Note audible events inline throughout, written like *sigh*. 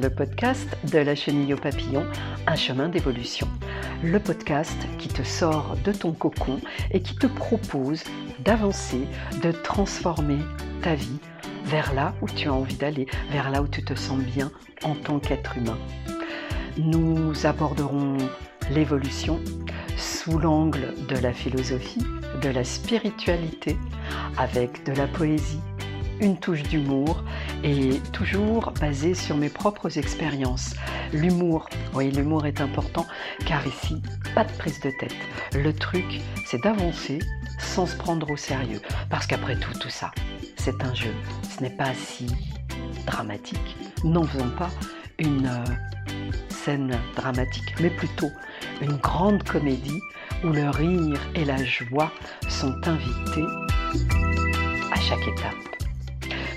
le podcast de la chenille au papillon, un chemin d'évolution. Le podcast qui te sort de ton cocon et qui te propose d'avancer, de transformer ta vie vers là où tu as envie d'aller, vers là où tu te sens bien en tant qu'être humain. Nous aborderons l'évolution sous l'angle de la philosophie, de la spiritualité, avec de la poésie, une touche d'humour et toujours basé sur mes propres expériences. L'humour, oui, l'humour est important car ici, pas de prise de tête. Le truc, c'est d'avancer sans se prendre au sérieux. Parce qu'après tout, tout ça, c'est un jeu. Ce n'est pas si dramatique. N'en faisons pas une euh, scène dramatique, mais plutôt une grande comédie où le rire et la joie sont invités à chaque étape.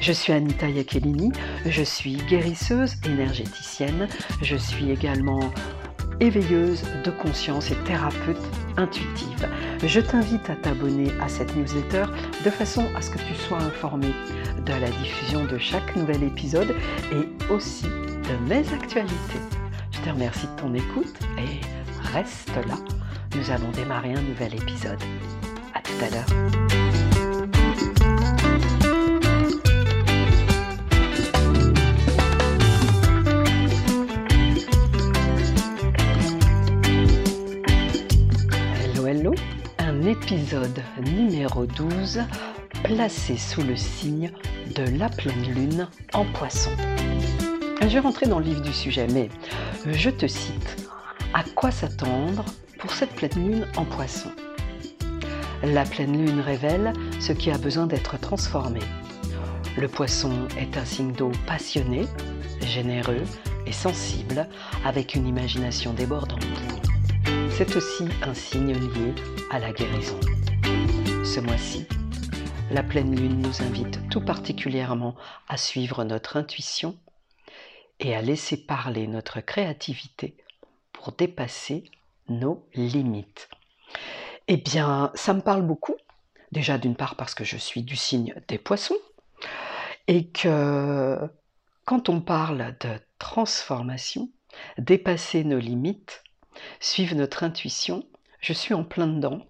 Je suis Anita Iacchelini, je suis guérisseuse énergéticienne, je suis également éveilleuse de conscience et thérapeute intuitive. Je t'invite à t'abonner à cette newsletter de façon à ce que tu sois informé de la diffusion de chaque nouvel épisode et aussi de mes actualités. Je te remercie de ton écoute et reste là. Nous allons démarrer un nouvel épisode. À tout à l'heure. Épisode numéro 12, placé sous le signe de la pleine lune en poisson. Je vais rentrer dans le vif du sujet, mais je te cite à quoi s'attendre pour cette pleine lune en poisson? La pleine lune révèle ce qui a besoin d'être transformé. Le poisson est un signe d'eau passionné, généreux et sensible, avec une imagination débordante. C'est aussi un signe lié à la guérison. Ce mois-ci, la pleine lune nous invite tout particulièrement à suivre notre intuition et à laisser parler notre créativité pour dépasser nos limites. Eh bien, ça me parle beaucoup. Déjà d'une part parce que je suis du signe des poissons et que quand on parle de transformation, dépasser nos limites, suivre notre intuition, je suis en plein dedans.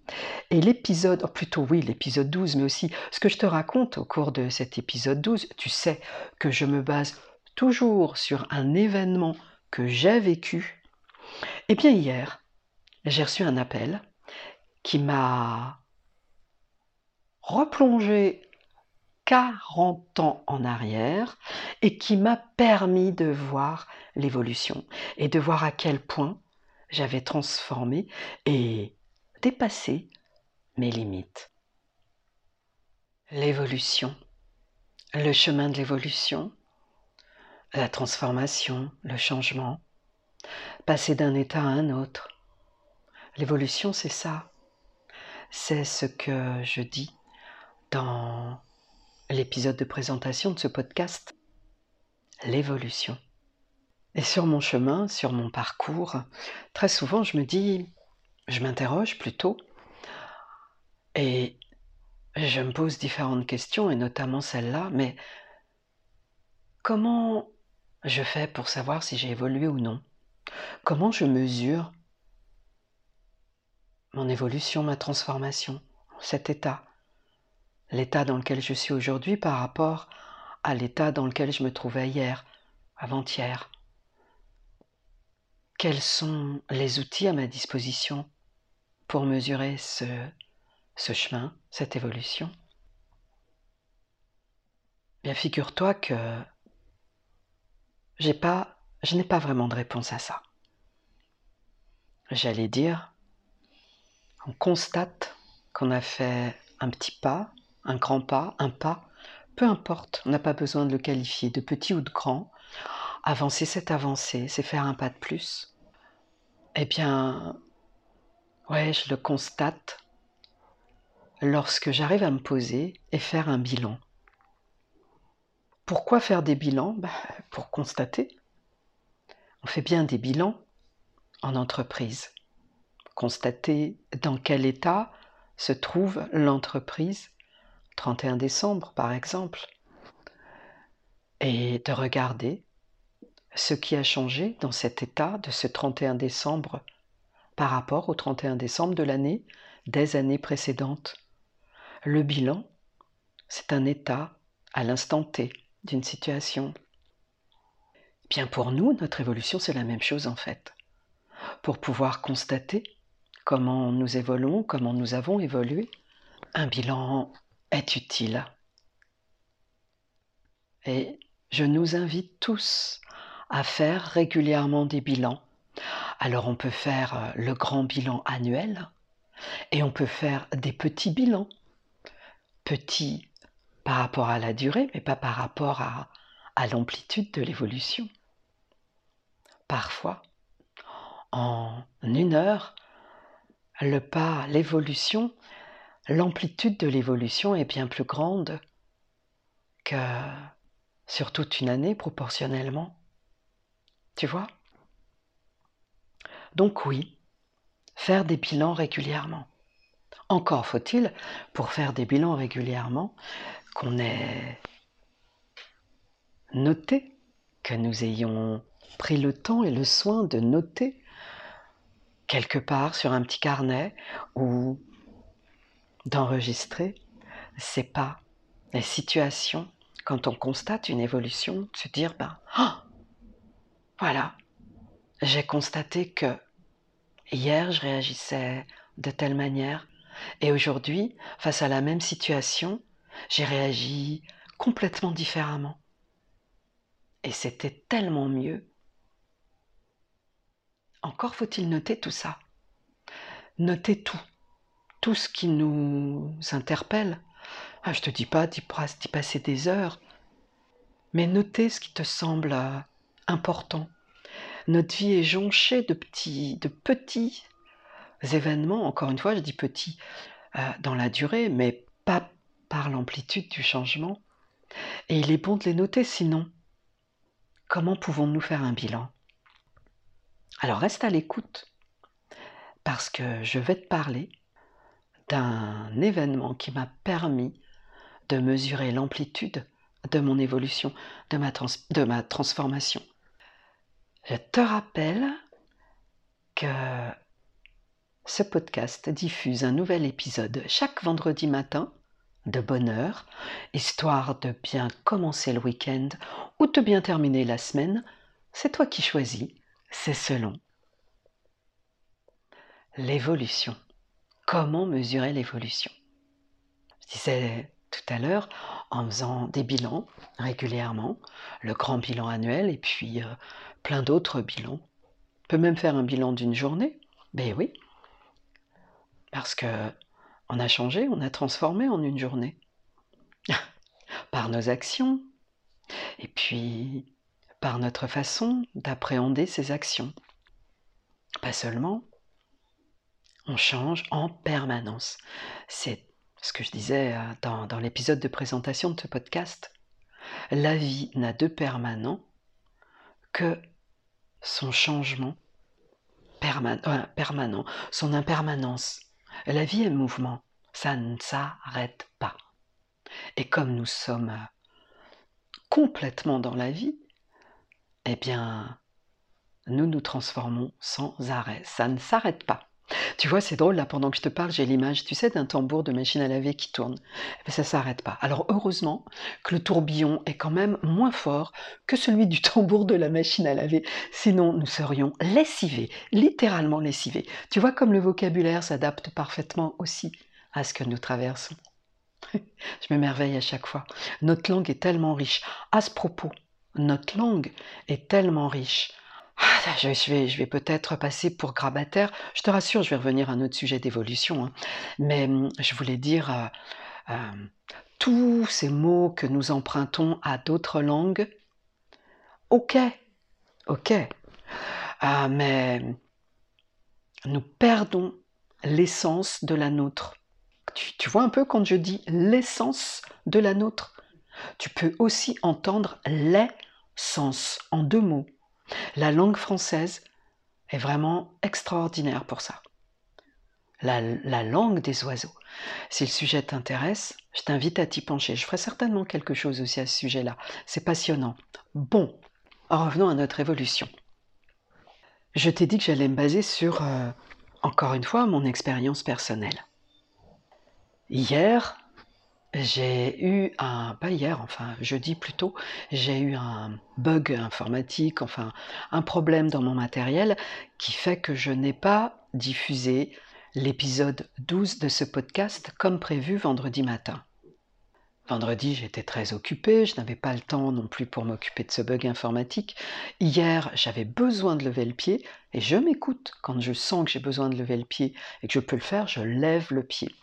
Et l'épisode, oh, plutôt oui, l'épisode 12, mais aussi ce que je te raconte au cours de cet épisode 12, tu sais que je me base toujours sur un événement que j'ai vécu. Eh bien hier, j'ai reçu un appel qui m'a replongé 40 ans en arrière et qui m'a permis de voir l'évolution et de voir à quel point j'avais transformé et dépassé mes limites. L'évolution, le chemin de l'évolution, la transformation, le changement, passer d'un état à un autre. L'évolution, c'est ça. C'est ce que je dis dans l'épisode de présentation de ce podcast. L'évolution. Et sur mon chemin, sur mon parcours, très souvent je me dis, je m'interroge plutôt, et je me pose différentes questions, et notamment celle-là, mais comment je fais pour savoir si j'ai évolué ou non? Comment je mesure mon évolution, ma transformation, cet état? L'état dans lequel je suis aujourd'hui par rapport à l'état dans lequel je me trouvais hier, avant-hier quels sont les outils à ma disposition pour mesurer ce, chemin, cette évolution? Bien, figure-toi que j'ai pas, je n'ai pas vraiment de réponse à ça. J'allais dire, on constate qu'on a fait un petit pas, un grand pas, un pas, peu importe, on n'a pas besoin de le qualifier de petit ou de grand. Avancer, c'est avancer, c'est faire un pas de plus. Eh bien, ouais, je le constate lorsque j'arrive à me poser et faire un bilan. Pourquoi faire des bilans? Bah, Pour constater. On fait bien des bilans en entreprise. Constater dans quel état se trouve l'entreprise 31 décembre par exemple. Et de regarder ce qui a changé dans cet état de ce 31 décembre par rapport au 31 décembre de l'année des années précédentes. Le bilan, c'est un état à l'instant T d'une situation. Bien pour nous, notre évolution, c'est la même chose en fait. Pour pouvoir constater comment nous évoluons, comment nous avons évolué, un bilan est utile. Et je nous invite tous à faire régulièrement des bilans. Alors on peut faire euh, le grand bilan annuel et on peut faire des petits bilans. Petits par rapport à la durée, mais pas par rapport à, à l'amplitude de l'évolution. Parfois, en une heure, le pas, l'évolution, l'amplitude de l'évolution est bien plus grande que sur toute une année proportionnellement. Tu vois Donc oui, faire des bilans régulièrement. Encore faut-il, pour faire des bilans régulièrement, qu'on ait noté, que nous ayons pris le temps et le soin de noter quelque part sur un petit carnet ou d'enregistrer ces pas, les situations, quand on constate une évolution, se dire, ben, oh, voilà, j'ai constaté que hier je réagissais de telle manière et aujourd'hui, face à la même situation, j'ai réagi complètement différemment. Et c'était tellement mieux. Encore faut-il noter tout ça. Noter tout. Tout ce qui nous interpelle. Ah, je te dis pas d'y passer des heures, mais noter ce qui te semble euh, important. Notre vie est jonchée de petits, de petits événements, encore une fois, je dis petits euh, dans la durée, mais pas par l'amplitude du changement. Et il est bon de les noter, sinon, comment pouvons-nous faire un bilan? Alors reste à l'écoute, parce que je vais te parler d'un événement qui m'a permis de mesurer l'amplitude de mon évolution, de ma, de ma transformation. Je te rappelle que ce podcast diffuse un nouvel épisode chaque vendredi matin de bonne heure, histoire de bien commencer le week-end ou de bien terminer la semaine, c'est toi qui choisis, c'est selon. L'évolution. Comment mesurer l'évolution? Je disais tout à l'heure, en faisant des bilans régulièrement, le grand bilan annuel et puis euh, plein d'autres bilans. On peut même faire un bilan d'une journée, ben oui, parce que on a changé, on a transformé en une journée. *laughs* par nos actions. Et puis par notre façon d'appréhender ces actions. Pas seulement, on change en permanence. C'est ce que je disais euh, dans, l'épisode de présentation de ce podcast. La vie n'a de permanent que son changement euh, permanent, son impermanence. La vie est mouvement, ça ne s'arrête pas. Et comme nous sommes euh, complètement dans la vie, eh bien, nous nous transformons sans arrêt. Ça ne s'arrête pas. Tu vois, c'est drôle, là, pendant que je te parle, j'ai l'image, tu sais, d'un tambour de machine à laver qui tourne. Mais eh ça s'arrête pas. Alors, heureusement que le tourbillon est quand même moins fort que celui du *laughs* tambour de la machine à laver. Sinon, nous serions lessivés, littéralement lessivés. Tu vois comme le vocabulaire s'adapte parfaitement aussi à ce que nous traversons. *laughs* je m'émerveille à chaque fois. Notre langue est tellement riche. À ce propos, notre langue est tellement riche ah, je vais, peut-être passer pour grabataire. Je te rassure, je vais revenir à un autre sujet d'évolution. Hein. Mais hum, je voulais dire, euh, euh, tous ces mots que nous empruntons à d'autres langues, ok, ok. Ah, mais nous perdons l'essence de la nôtre. Tu, vois un peu quand je dis l'essence de la nôtre? Tu peux aussi entendre l'essence en deux mots. La langue française est vraiment extraordinaire pour ça. La, langue des oiseaux. Si le sujet t'intéresse, je t'invite à t'y pencher. Je ferai certainement quelque chose aussi à ce sujet-là. C'est passionnant. Bon, revenons à notre évolution. Je t'ai dit que j'allais me baser sur, euh, encore une fois, mon expérience personnelle. Hier, j'ai eu un, pas hier, enfin jeudi plutôt, j'ai eu un bug informatique, enfin un problème dans mon matériel qui fait que je n'ai pas diffusé l'épisode 12 de ce podcast comme prévu vendredi matin. Vendredi, j'étais très occupée, je n'avais pas le temps non plus pour m'occuper de ce bug informatique. Hier, j'avais besoin de lever le pied et je m'écoute. Quand je sens que j'ai besoin de lever le pied et que je peux le faire, je lève le pied.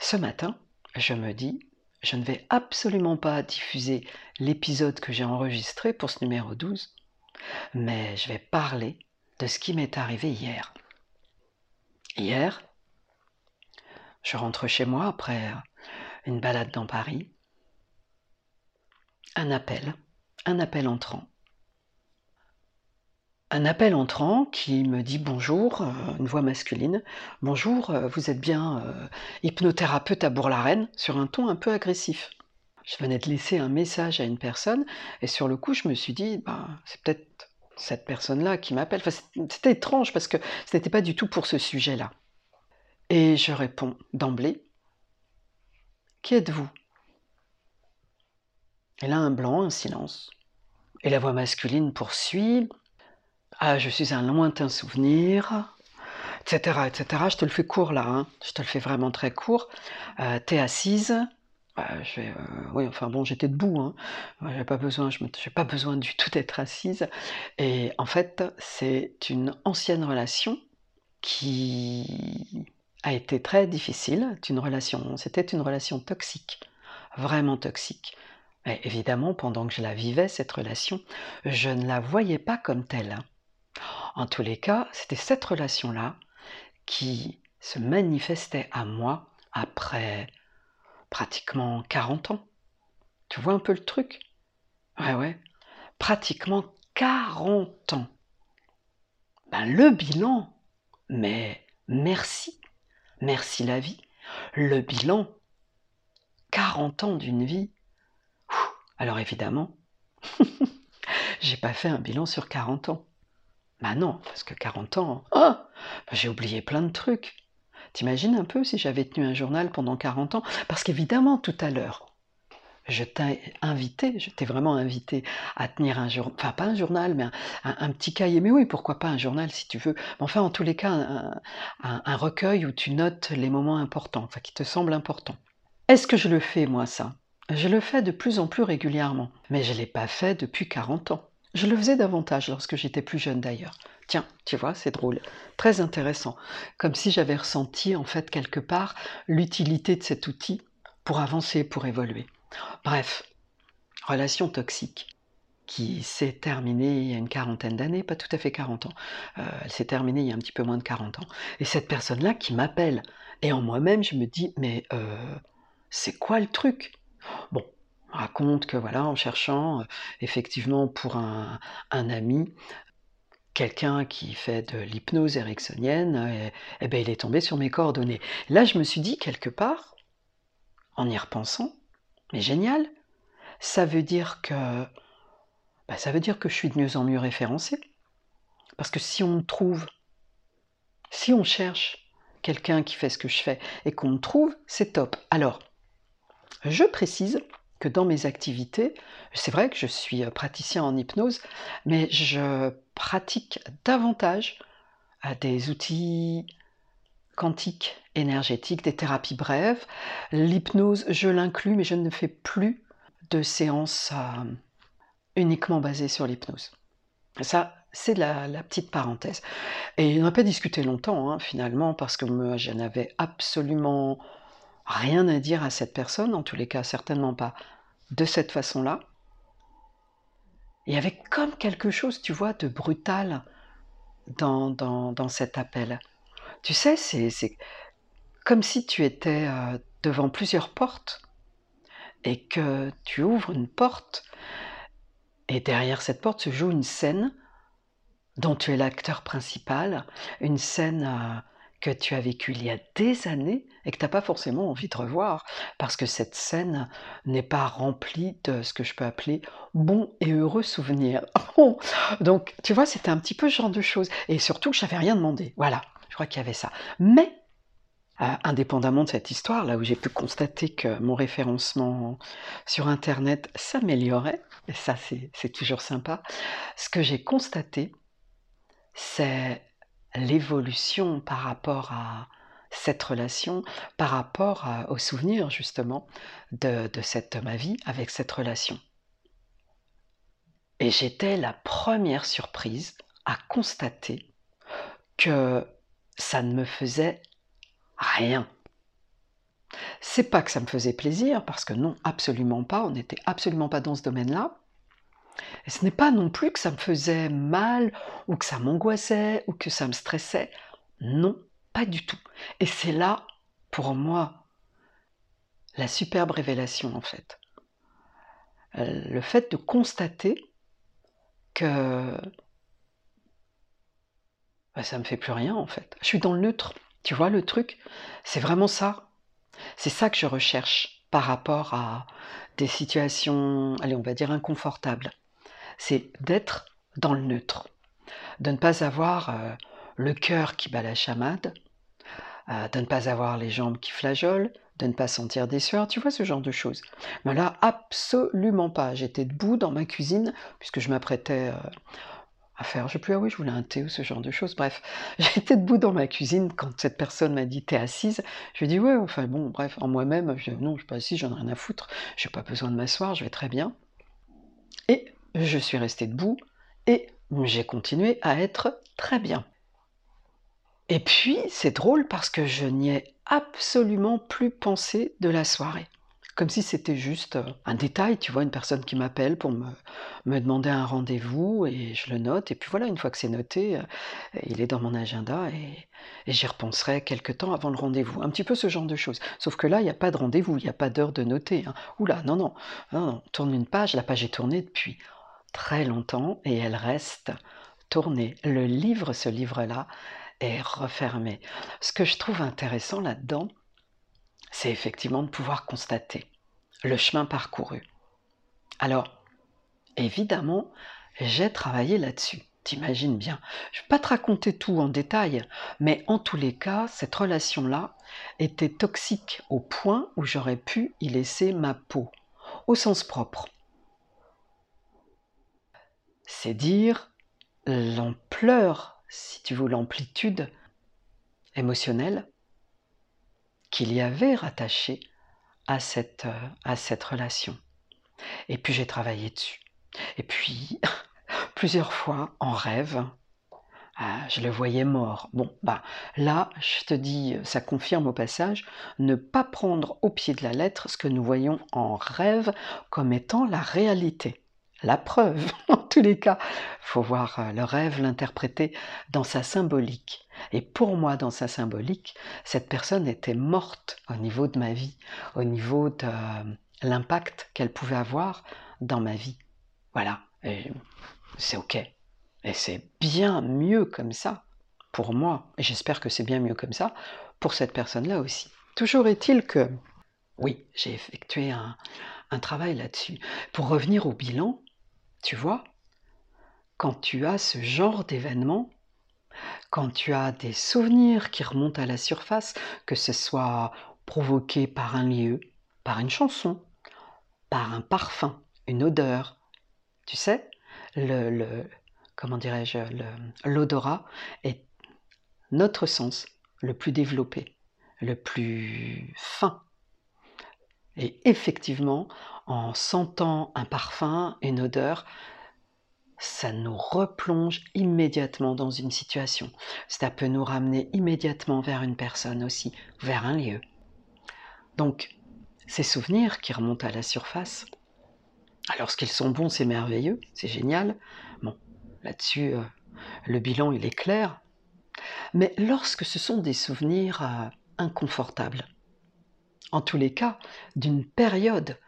Ce matin, je me dis, je ne vais absolument pas diffuser l'épisode que j'ai enregistré pour ce numéro 12, mais je vais parler de ce qui m'est arrivé hier. Hier, je rentre chez moi après une balade dans Paris. Un appel, un appel entrant. Un appel entrant qui me dit bonjour, euh, une voix masculine. Bonjour, euh, vous êtes bien euh, hypnothérapeute à Bourg-la-Reine, sur un ton un peu agressif. Je venais de laisser un message à une personne et sur le coup, je me suis dit, bah, c'est peut-être cette personne-là qui m'appelle. c'était étrange parce que ce n'était pas du tout pour ce sujet-là. Et je réponds d'emblée, qui êtes-vous? Et là, un blanc, un silence. Et la voix masculine poursuit. Ah, je suis un lointain souvenir, etc., etc. Je te le fais court là, hein. je te le fais vraiment très court. Euh, T'es assise. Bah, euh, oui, enfin bon, j'étais debout. Hein. J'ai pas besoin, je n'ai pas besoin du tout d'être assise. Et en fait, c'est une ancienne relation qui a été très difficile. C'était une relation toxique, vraiment toxique. Et évidemment, pendant que je la vivais, cette relation, je ne la voyais pas comme telle. En tous les cas, c'était cette relation-là qui se manifestait à moi après pratiquement 40 ans. Tu vois un peu le truc? Ouais, ouais. Pratiquement 40 ans. Ben, le bilan, mais merci. Merci la vie. Le bilan, 40 ans d'une vie. Alors évidemment, *laughs* j'ai pas fait un bilan sur 40 ans. Bah non, parce que 40 ans, oh, j'ai oublié plein de trucs. T'imagines un peu si j'avais tenu un journal pendant 40 ans? Parce qu'évidemment, tout à l'heure, je t'ai invité, je t'ai vraiment invité à tenir un journal, enfin pas un journal, mais un, petit cahier. Mais oui, pourquoi pas un journal si tu veux. Enfin, en tous les cas, un, un recueil où tu notes les moments importants, enfin qui te semblent importants. Est-ce que je le fais, moi, ça? Je le fais de plus en plus régulièrement, mais je ne l'ai pas fait depuis 40 ans. Je le faisais davantage lorsque j'étais plus jeune d'ailleurs. Tiens, tu vois, c'est drôle, très intéressant. Comme si j'avais ressenti en fait quelque part l'utilité de cet outil pour avancer, pour évoluer. Bref, relation toxique qui s'est terminée il y a une quarantaine d'années, pas tout à fait 40 ans. Euh, elle s'est terminée il y a un petit peu moins de 40 ans. Et cette personne-là qui m'appelle, et en moi-même, je me dis, mais euh, c'est quoi le truc? Bon, raconte que voilà, en cherchant euh, effectivement pour un, ami, quelqu'un qui fait de l'hypnose ericksonienne, et, euh, eh ben, il est tombé sur mes coordonnées. Là, je me suis dit quelque part, en y repensant, mais génial, ça veut dire que bah, ça veut dire que je suis de mieux en mieux référencé. Parce que si on trouve, si on cherche quelqu'un qui fait ce que je fais et qu'on me trouve, c'est top. Alors, je précise que dans mes activités, c'est vrai que je suis euh, praticien en hypnose, mais je pratique davantage euh, des outils quantiques, énergétiques, des thérapies brèves. L'hypnose, je l'inclus, mais je ne fais plus de séances euh, uniquement basées sur l'hypnose. Ça, c'est la, petite parenthèse. Et on n'a pas discuté longtemps, hein, finalement, parce que moi, je n'avais absolument rien à dire à cette personne, en tous les cas certainement pas de cette façon-là. Y avait comme quelque chose, tu vois, de brutal dans, dans, cet appel. Tu sais, c'est comme si tu étais euh, devant plusieurs portes et que tu ouvres une porte et derrière cette porte se joue une scène dont tu es l'acteur principal, une scène euh, que tu as vécu il y a des années et que tu n'as pas forcément envie de revoir parce que cette scène n'est pas remplie de ce que je peux appeler bons et heureux souvenirs. *laughs* Donc, tu vois, c'était un petit peu ce genre de choses. Et surtout, je n'avais rien demandé. Voilà, je crois qu'il y avait ça. Mais, euh, indépendamment de cette histoire, là où j'ai pu constater que mon référencement sur Internet s'améliorait, et ça c'est toujours sympa, ce que j'ai constaté, c'est l'évolution par rapport à cette relation, par rapport au souvenir justement de, de cette ma vie avec cette relation. Et j'étais la première surprise à constater que ça ne me faisait rien. C'est pas que ça me faisait plaisir, parce que non, absolument pas, on n'était absolument pas dans ce domaine-là, et ce n'est pas non plus que ça me faisait mal, ou que ça m'angoissait, ou que ça me stressait. Non, pas du tout. Et c'est là, pour moi, la superbe révélation, en fait. Euh, le fait de constater que bah, ça me fait plus rien, en fait. Je suis dans le neutre. Tu vois, le truc, c'est vraiment ça. C'est ça que je recherche par rapport à des situations, allez, on va dire inconfortables c'est d'être dans le neutre, de ne pas avoir euh, le cœur qui bat la chamade, euh, de ne pas avoir les jambes qui flageolent, de ne pas sentir des sueurs, tu vois ce genre de choses. Mais là, absolument pas. J'étais debout dans ma cuisine, puisque je m'apprêtais euh, à faire, je sais plus, ah oui, je voulais un thé ou ce genre de choses. Bref, *laughs* j'étais debout dans ma cuisine quand cette personne m'a dit, t'es assise. Je lui ai dit, ouais, enfin bon, bref, en moi-même, je non, je suis pas assise, j'en ai rien à foutre, j'ai pas besoin de m'asseoir, je vais très bien. Et je suis restée debout et j'ai continué à être très bien. Et puis, c'est drôle parce que je n'y ai absolument plus pensé de la soirée. Comme si c'était juste un détail, tu vois, une personne qui m'appelle pour me, demander un rendez-vous et je le note. Et puis voilà, une fois que c'est noté, euh, il est dans mon agenda et, j'y repenserai quelques temps avant le rendez-vous. Un petit peu ce genre de choses. Sauf que là, il n'y a pas de rendez-vous, il n'y a pas d'heure de noter. Hein. Oula, non, non, non, non, tourne une page, la page est tournée depuis très longtemps et elle reste tournée. Le livre, ce livre-là, est refermé. Ce que je trouve intéressant là-dedans, c'est effectivement de pouvoir constater le chemin parcouru. Alors, évidemment, j'ai travaillé là-dessus. T'imagines bien. Je ne vais pas te raconter tout en détail, mais en tous les cas, cette relation-là était toxique au point où j'aurais pu y laisser ma peau, au sens propre c'est dire l'ampleur, si tu veux, l'amplitude émotionnelle qu'il y avait rattachée à cette, à cette relation. Et puis j'ai travaillé dessus. Et puis, *laughs* plusieurs fois, en rêve, ah, je le voyais mort. Bon, bah là, je te dis, ça confirme au passage, ne pas prendre au pied de la lettre ce que nous voyons en rêve comme étant la réalité la preuve. *laughs* En tous les cas, faut voir euh, le rêve, l'interpréter dans sa symbolique. Et pour moi, dans sa symbolique, cette personne était morte au niveau de ma vie, au niveau de euh, l'impact qu'elle pouvait avoir dans ma vie. Voilà, c'est ok. Et c'est bien mieux comme ça pour moi. Et j'espère que c'est bien mieux comme ça pour cette personne-là aussi. Toujours est-il que, oui, j'ai effectué un, un travail là-dessus. Pour revenir au bilan, tu vois, quand tu as ce genre d'événement, quand tu as des souvenirs qui remontent à la surface, que ce soit provoqué par un lieu, par une chanson, par un parfum, une odeur, tu sais, le, comment dirais-je, l'odorat est notre sens le plus développé, le plus fin. Et effectivement, en sentant un parfum, une odeur, ça nous replonge immédiatement dans une situation. Ça peut nous ramener immédiatement vers une personne aussi, vers un lieu. Donc, ces souvenirs qui remontent à la surface, alors qu'ils sont bons, c'est merveilleux, c'est génial. Bon, là-dessus, euh, le bilan, il est clair. Mais lorsque ce sont des souvenirs euh, inconfortables, en tous les cas, d'une période,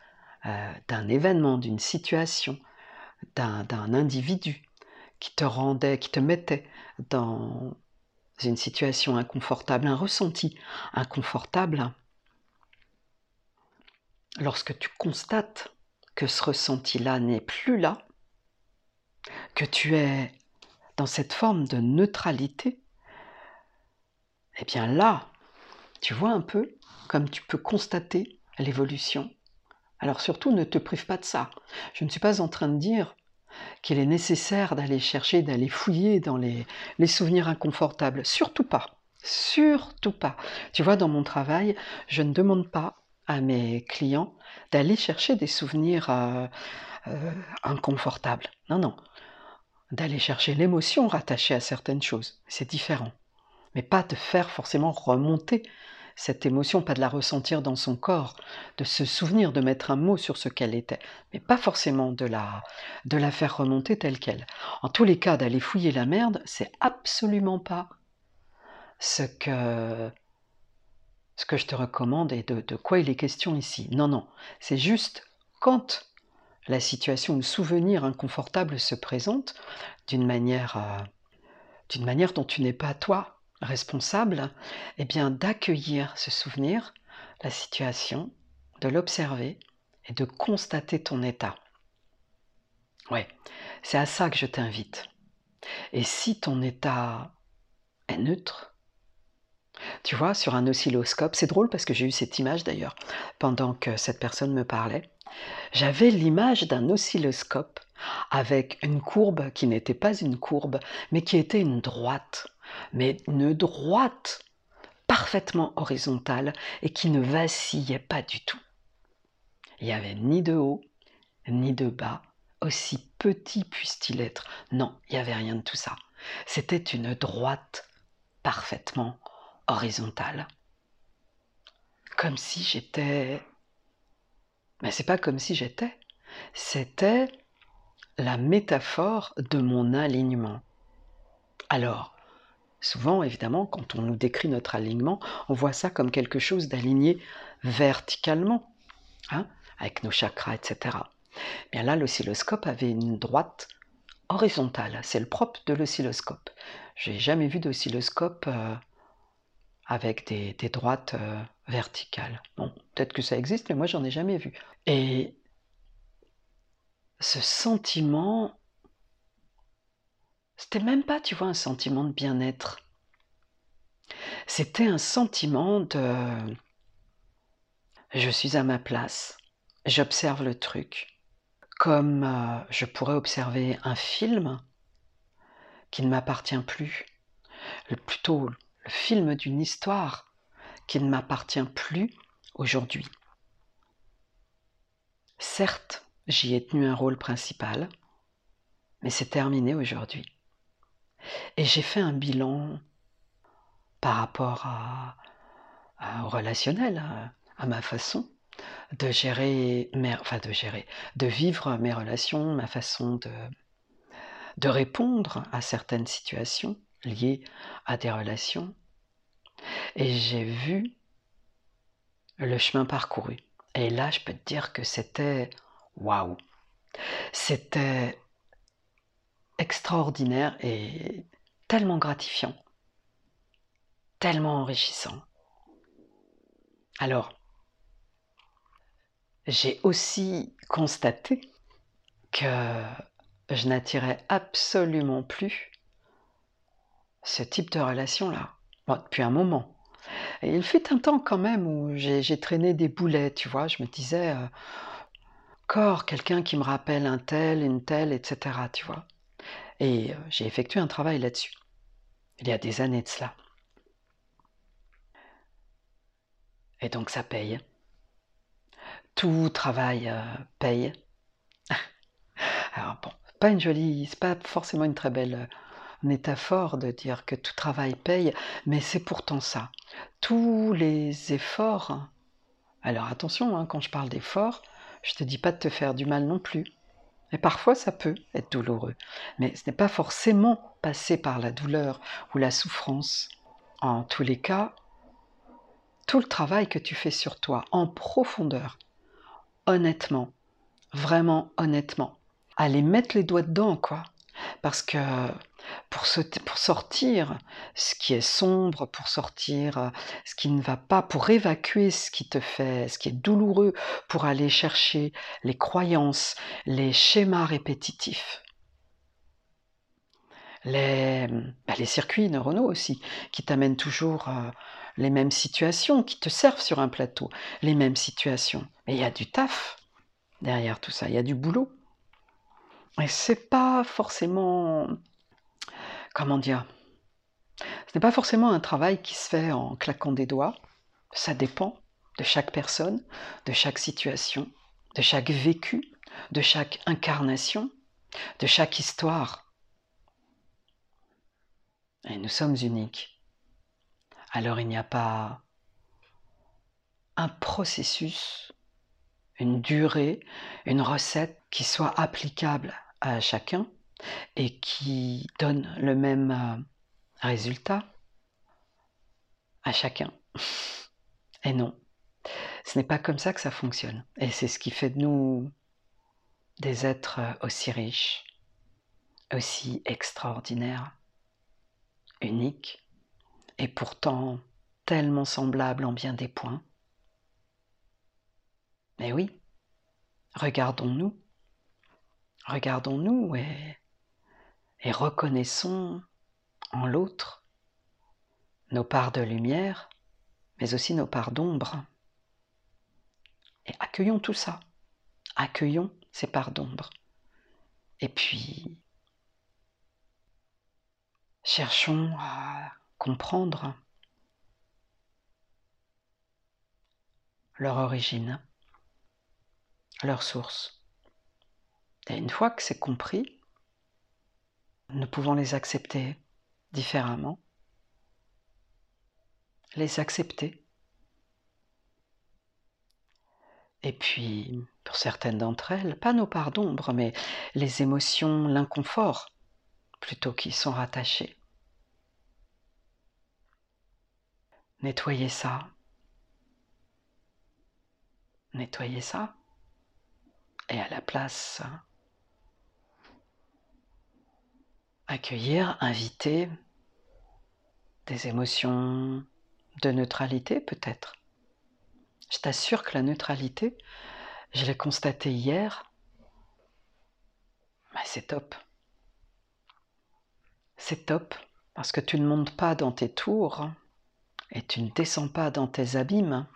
euh, d'un événement, d'une situation, d'un individu qui te rendait, qui te mettait dans une situation inconfortable, un ressenti inconfortable, lorsque tu constates que ce ressenti-là n'est plus là, que tu es dans cette forme de neutralité, eh bien là, tu vois un peu comme tu peux constater l'évolution. Alors surtout, ne te prive pas de ça. Je ne suis pas en train de dire qu'il est nécessaire d'aller chercher, d'aller fouiller dans les, souvenirs inconfortables. Surtout pas. Surtout pas. Tu vois, dans mon travail, je ne demande pas à mes clients d'aller chercher des souvenirs euh, euh, inconfortables. Non, non. D'aller chercher l'émotion rattachée à certaines choses. C'est différent. Mais pas de faire forcément remonter cette émotion, pas de la ressentir dans son corps, de se souvenir, de mettre un mot sur ce qu'elle était, mais pas forcément de la, de la faire remonter telle qu'elle. En tous les cas, d'aller fouiller la merde, c'est absolument pas ce que, ce que je te recommande et de, quoi il est question ici. Non, non, c'est juste quand la situation ou le souvenir inconfortable se présente d'une manière, euh, d'une manière dont tu n'es pas toi responsable, eh bien d'accueillir ce souvenir, la situation, de l'observer et de constater ton état. Ouais, c'est à ça que je t'invite. Et si ton état est neutre, tu vois, sur un oscilloscope, c'est drôle parce que j'ai eu cette image d'ailleurs pendant que cette personne me parlait. J'avais l'image d'un oscilloscope avec une courbe qui n'était pas une courbe, mais qui était une droite mais une droite parfaitement horizontale et qui ne vacillait pas du tout. Il n'y avait ni de haut, ni de bas, aussi petit puisse-t-il être. Non, il n'y avait rien de tout ça. C'était une droite parfaitement horizontale. Comme si j'étais... Mais c'est pas comme si j'étais. C'était la métaphore de mon alignement. Alors, Souvent, évidemment, quand on nous décrit notre alignement, on voit ça comme quelque chose d'aligné verticalement, hein, avec nos chakras, etc. Bien là, l'oscilloscope avait une droite horizontale. C'est le propre de l'oscilloscope. J'ai jamais vu d'oscilloscope euh, avec des, droites euh, verticales. Bon, peut-être que ça existe, mais moi, j'en ai jamais vu. Et ce sentiment c'était même pas, tu vois, un sentiment de bien-être. C'était un sentiment de je suis à ma place, j'observe le truc, comme euh, je pourrais observer un film qui ne m'appartient plus, plutôt le film d'une histoire qui ne m'appartient plus aujourd'hui. Certes, j'y ai tenu un rôle principal, mais c'est terminé aujourd'hui. Et j'ai fait un bilan par rapport au relationnel, à, ma façon de gérer, enfin de vivre mes relations, ma façon de, de répondre à certaines situations liées à des relations. Et j'ai vu le chemin parcouru. Et là, je peux te dire que c'était waouh. C'était extraordinaire et tellement gratifiant, tellement enrichissant. Alors, j'ai aussi constaté que je n'attirais absolument plus ce type de relation-là, depuis un moment. Il fut un temps quand même où j'ai traîné des boulets, tu vois, je me disais, euh, encore quelqu'un qui me rappelle un tel, une telle, etc., tu vois. Et euh, j'ai effectué un travail là-dessus, il y a des années de cela. Et donc ça paye. Tout travail euh, paye. *laughs* Alors bon, pas une jolie, c'est pas forcément une très belle euh, métaphore de dire que tout travail paye, mais c'est pourtant ça. Tous les efforts. Alors attention, hein, quand je parle d'efforts, je te dis pas de te faire du mal non plus. Et parfois, ça peut être douloureux. Mais ce n'est pas forcément passer par la douleur ou la souffrance. En tous les cas, tout le travail que tu fais sur toi en profondeur, honnêtement, vraiment honnêtement, aller mettre les doigts dedans, quoi. Parce que pour, sortir ce qui est sombre, pour sortir euh, ce qui ne va pas, pour évacuer ce qui te fait, ce qui est douloureux, pour aller chercher les croyances, les schémas répétitifs, les, bah, les circuits neuronaux aussi, qui t'amènent toujours euh, les mêmes situations, qui te servent sur un plateau, les mêmes situations. Mais il y a du taf derrière tout ça, il y a du boulot. Et c'est pas forcément comment dire, ce n'est pas forcément un travail qui se fait en claquant des doigts. Ça dépend de chaque personne, de chaque situation, de chaque vécu, de chaque incarnation, de chaque histoire. Et nous sommes uniques. Alors il n'y a pas un processus, une durée, une recette qui soit applicable à chacun et qui donne le même euh, résultat à chacun. *laughs* Et non, ce n'est pas comme ça que ça fonctionne. Et c'est ce qui fait de nous des êtres euh, aussi riches, aussi extraordinaires, uniques, et pourtant tellement semblables en bien des points. Mais oui, regardons-nous, regardons-nous et reconnaissons en l'autre nos parts de lumière, mais aussi nos parts d'ombre. Et accueillons tout ça. Accueillons ces parts d'ombre. Et puis, cherchons à comprendre leur origine, leur source. Et une fois que c'est compris, nous pouvons les accepter différemment. Les accepter. Et puis, pour certaines d'entre elles, pas nos parts d'ombre, mais les émotions, l'inconfort, plutôt qui sont rattachés. Nettoyez ça. Nettoyez ça. Et à la place, accueillir, inviter des émotions de neutralité peut-être. Je t'assure que la neutralité, je l'ai constaté hier, c'est top. C'est top parce que tu ne montes pas dans tes tours et tu ne descends pas dans tes abîmes.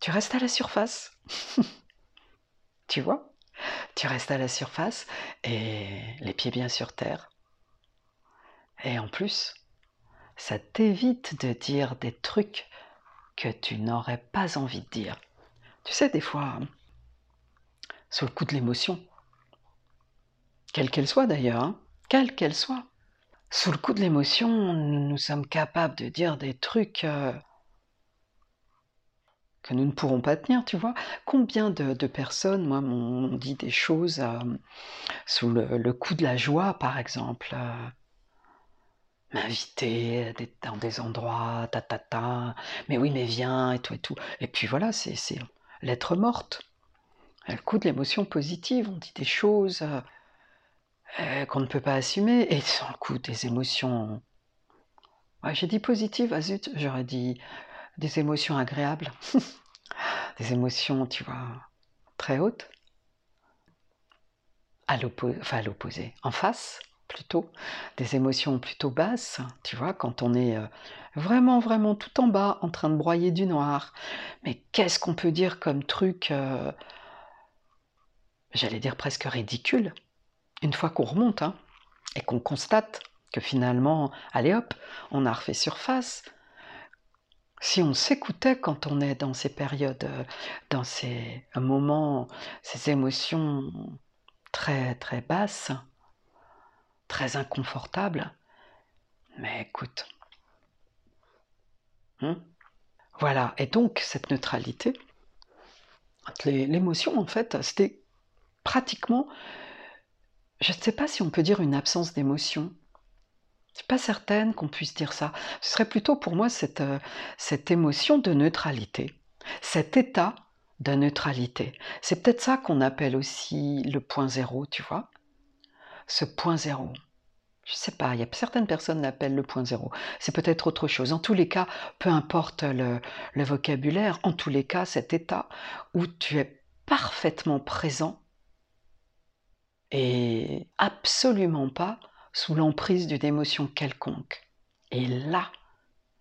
Tu restes à la surface. *laughs* tu vois? Tu restes à la surface et les pieds bien sur terre. Et en plus, ça t'évite de dire des trucs que tu n'aurais pas envie de dire. Tu sais, des fois, sous le coup de l'émotion, quelle qu'elle soit d'ailleurs, hein, quelle qu'elle soit, sous le coup de l'émotion, nous sommes capables de dire des trucs euh, que nous ne pourrons pas tenir, tu vois. Combien de, personnes, moi, m'ont dit des choses euh, sous le, coup de la joie, par exemple. Euh, m'inviter dans des endroits, ta, ta, ta, mais oui, mais viens, et tout, et tout. Et puis voilà, c'est l'être morte. Le coup de l'émotion positive, on dit des choses euh, qu'on ne peut pas assumer, et sur le coup des émotions... J'ai dit positives, ah zut, j'aurais dit des émotions agréables, *laughs* des émotions, tu vois, très hautes, à l'opposé, en face plutôt, des émotions plutôt basses, tu vois, quand on est euh, vraiment, vraiment tout en bas, en train de broyer du noir. Mais qu'est-ce qu'on peut dire comme truc, euh, j'allais dire presque ridicule, une fois qu'on remonte, hein, et qu'on constate que finalement, allez hop, on a refait surface, si on s'écoutait quand on est dans ces périodes, euh, dans ces moments, ces émotions très très basses, très inconfortables, mais écoute. Hein? voilà, et donc cette neutralité, l'émotion en fait, c'était pratiquement, je ne sais pas si on peut dire une absence d'émotion, je suis pas certaine qu'on puisse dire ça. Ce serait plutôt pour moi cette, euh, cette émotion de neutralité, cet état de neutralité. C'est peut-être ça qu'on appelle aussi le point zéro, tu vois. Ce point zéro. Je sais pas, il y a certaines personnes l'appellent le point zéro. C'est peut-être autre chose. En tous les cas, peu importe le, le vocabulaire, en tous les cas, cet état où tu es parfaitement présent et absolument pas sous l'emprise d'une émotion quelconque. Et là,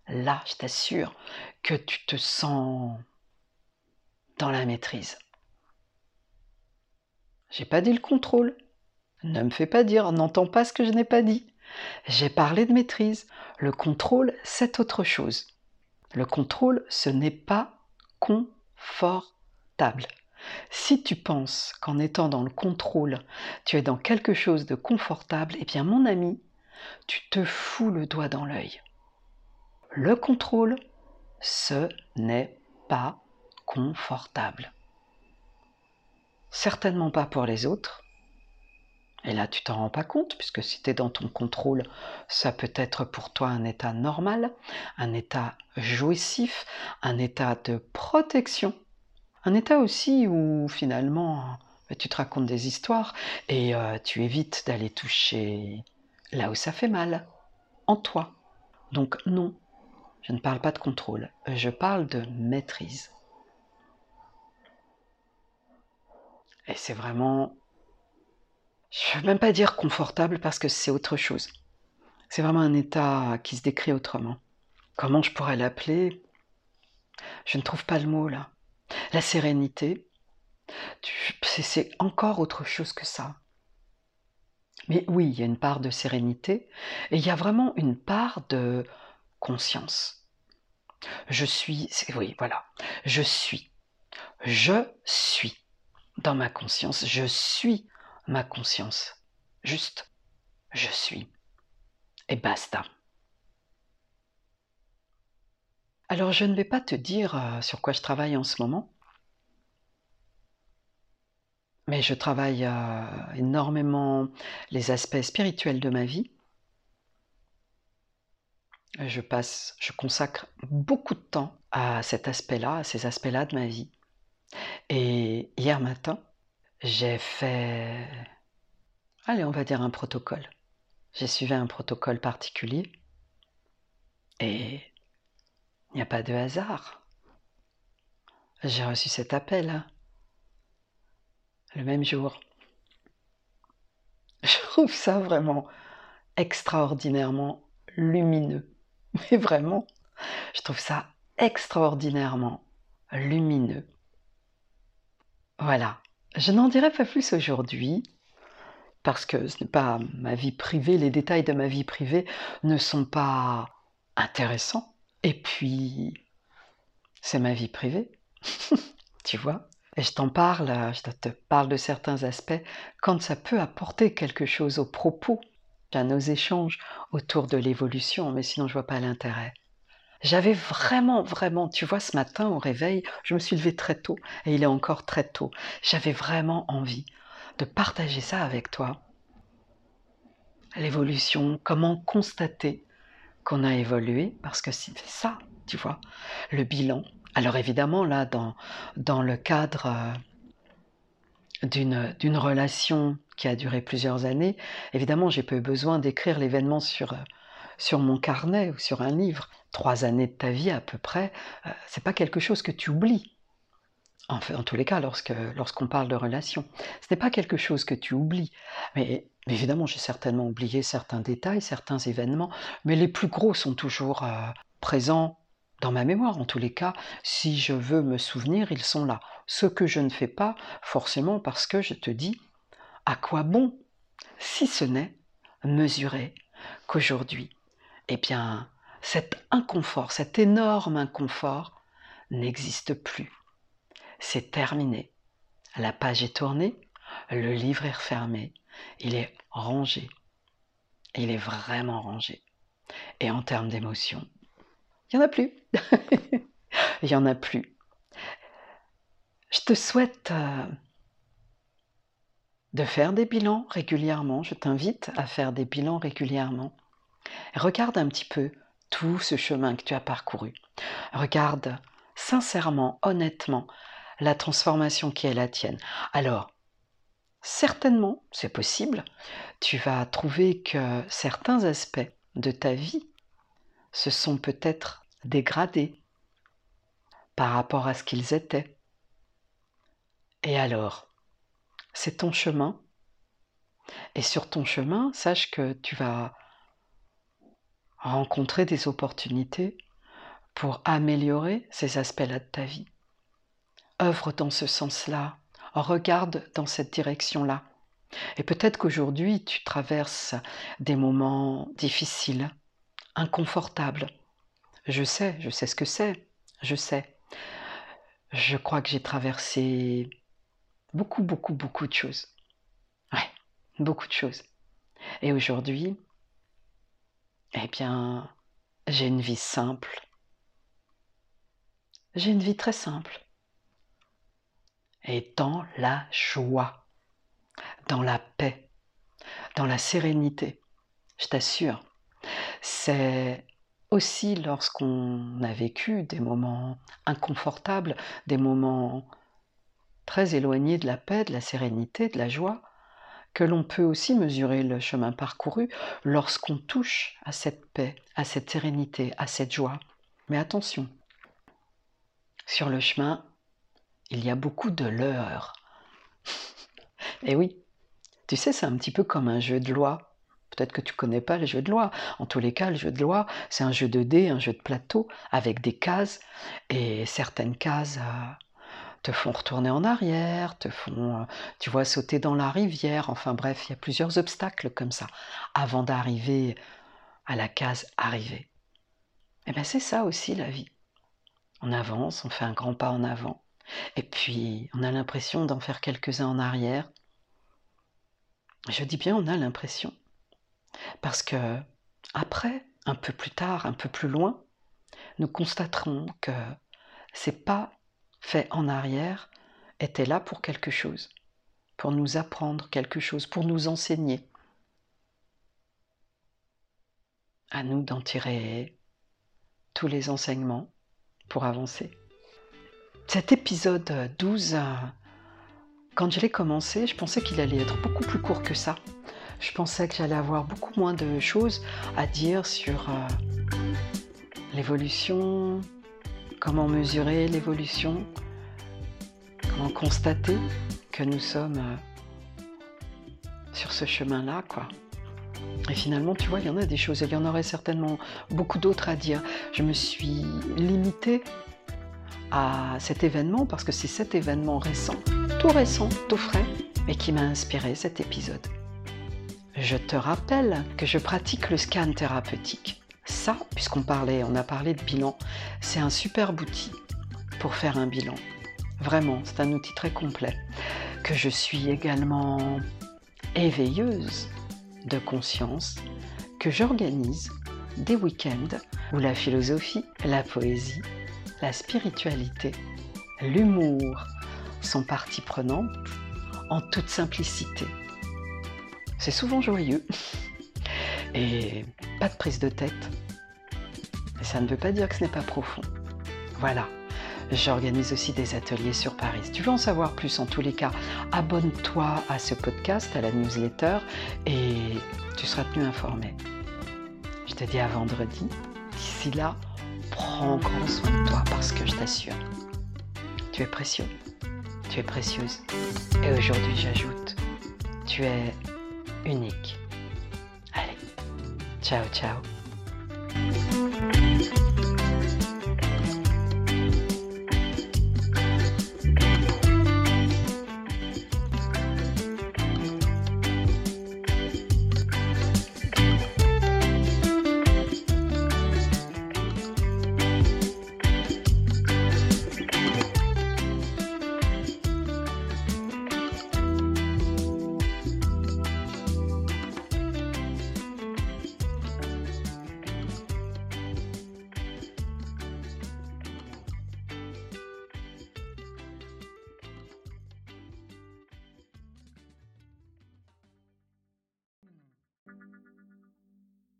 là, je t'assure que tu te sens dans la maîtrise. J'ai pas dit le contrôle. Ne me fais pas dire, n'entends pas ce que je n'ai pas dit. J'ai parlé de maîtrise. Le contrôle, c'est autre chose. Le contrôle, ce n'est pas confortable. Si tu penses qu'en étant dans le contrôle, tu es dans quelque chose de confortable, eh bien mon ami, tu te fous le doigt dans l'œil. Le contrôle, ce n'est pas confortable. Certainement pas pour les autres. Et là, tu t'en rends pas compte, puisque si tu es dans ton contrôle, ça peut être pour toi un état normal, un état jouissif, un état de protection. Un état aussi où finalement bah, tu te racontes des histoires et euh, tu évites d'aller toucher là où ça fait mal, en toi. Donc non, je ne parle pas de contrôle, je parle de maîtrise. Et c'est vraiment, je ne veux même pas dire confortable parce que c'est autre chose. C'est vraiment un état qui se décrit autrement. Comment je pourrais l'appeler? Je ne trouve pas le mot là. La sérénité, c'est encore autre chose que ça. Mais oui, il y a une part de sérénité et il y a vraiment une part de conscience. Je suis, oui, voilà, je suis. Je suis dans ma conscience. Je suis ma conscience. Juste, je suis. Et basta. Alors je ne vais pas te dire euh, sur quoi je travaille en ce moment, mais je travaille euh, énormément les aspects spirituels de ma vie. Je passe, je consacre beaucoup de temps à cet aspect-là, à ces aspects-là de ma vie. Et hier matin, j'ai fait, allez, on va dire un protocole. J'ai suivi un protocole particulier. Et il n'y a pas de hasard. J'ai reçu cet appel hein, le même jour. *laughs* Je trouve ça vraiment extraordinairement lumineux. Mais vraiment, je trouve ça extraordinairement lumineux. Voilà, je n'en dirai pas plus aujourd'hui parce que ce n'est pas ma vie privée, les détails de ma vie privée ne sont pas intéressants. Et puis, c'est ma vie privée, *laughs* tu vois? Et je t'en parle, je te parle de certains aspects quand ça peut apporter quelque chose au propos à nos échanges autour de l'évolution, mais sinon je vois pas l'intérêt. J'avais vraiment, vraiment, tu vois, ce matin au réveil, je me suis levée très tôt, et il est encore très tôt. J'avais vraiment envie de partager ça avec toi. L'évolution, comment constater qu'on a évolué, parce que c'est ça, tu vois, le bilan. Alors évidemment, là, dans, dans le cadre euh, d'une relation qui a duré plusieurs années, évidemment, j'ai pas eu besoin d'écrire l'événement sur, euh, sur mon carnet ou sur un livre. Trois années de ta vie à peu près, euh, c'est pas quelque chose que tu oublies. En, en tous les cas, lorsqu'on parle de relation, ce n'est pas quelque chose que tu oublies. Mais évidemment, j'ai certainement oublié certains détails, certains événements, mais les plus gros sont toujours euh, présents dans ma mémoire. En tous les cas, si je veux me souvenir, ils sont là. Ce que je ne fais pas, forcément, parce que je te dis, à quoi bon si ce n'est mesurer qu'aujourd'hui, eh bien, cet inconfort, cet énorme inconfort n'existe plus. C'est terminé. La page est tournée, le livre est refermé, il est rangé. Il est vraiment rangé. Et en termes d'émotion, il n'y en a plus. *laughs* il n'y en a plus. Je te souhaite euh, de faire des bilans régulièrement. Je t'invite à faire des bilans régulièrement. Regarde un petit peu tout ce chemin que tu as parcouru. Regarde sincèrement, honnêtement, la transformation qui est la tienne. Alors, certainement, c'est possible, tu vas trouver que certains aspects de ta vie se sont peut-être dégradés par rapport à ce qu'ils étaient. Et alors, c'est ton chemin. Et sur ton chemin, sache que tu vas rencontrer des opportunités pour améliorer ces aspects-là de ta vie. Œuvre dans ce sens-là, regarde dans cette direction-là. Et peut-être qu'aujourd'hui, tu traverses des moments difficiles, inconfortables. Je sais, je sais ce que c'est, je sais. Je crois que j'ai traversé beaucoup, beaucoup, beaucoup de choses. Ouais, beaucoup de choses. Et aujourd'hui, eh bien, j'ai une vie simple. J'ai une vie très simple. Et dans la joie, dans la paix, dans la sérénité, je t'assure. C'est aussi lorsqu'on a vécu des moments inconfortables, des moments très éloignés de la paix, de la sérénité, de la joie, que l'on peut aussi mesurer le chemin parcouru lorsqu'on touche à cette paix, à cette sérénité, à cette joie. Mais attention, sur le chemin, il y a beaucoup de leurres. Et oui, tu sais, c'est un petit peu comme un jeu de loi. Peut-être que tu connais pas les jeux de loi. En tous les cas, le jeu de loi, c'est un jeu de dés, un jeu de plateau, avec des cases. Et certaines cases euh, te font retourner en arrière, te font, euh, tu vois, sauter dans la rivière. Enfin bref, il y a plusieurs obstacles comme ça avant d'arriver à la case arrivée. Et eh bien c'est ça aussi la vie. On avance, on fait un grand pas en avant, et puis on a l'impression d'en faire quelques-uns en arrière. Je dis bien on a l'impression. Parce que après, un peu plus tard, un peu plus loin, nous constaterons que c'est pas fait en arrière était là pour quelque chose, pour nous apprendre quelque chose, pour nous enseigner. À nous d'en tirer tous les enseignements pour avancer. Cet épisode 12, quand je l'ai commencé, je pensais qu'il allait être beaucoup plus court que ça. Je pensais que j'allais avoir beaucoup moins de choses à dire sur euh, l'évolution, comment mesurer l'évolution, comment constater que nous sommes euh, sur ce chemin-là, quoi. Et finalement, tu vois, il y en a des choses, il y en aurait certainement beaucoup d'autres à dire. Je me suis limitée à cet événement parce que c'est cet événement récent, tout récent, tout frais, et qui m'a inspiré cet épisode. Je te rappelle que je pratique le scan thérapeutique. Ça, puisqu'on parlait, on a parlé de bilan, c'est un super outil pour faire un bilan. Vraiment, c'est un outil très complet. Que je suis également éveilleuse de conscience, que j'organise des week-ends où la philosophie, la poésie, spiritualité, l'humour sont partie prenante en toute simplicité. C'est souvent joyeux *laughs* et pas de prise de tête. ça ne veut pas dire que ce n'est pas profond. Voilà. J'organise aussi des ateliers sur Paris. Tu veux en savoir plus, en tous les cas, abonne-toi à ce podcast, à la newsletter, et tu seras tenu informé. Je te dis à vendredi. D'ici là, prends grand soin de toi parce que je t'assure, tu es précieux, tu es précieuse. Et aujourd'hui, j'ajoute, tu es unique. Allez, ciao, ciao.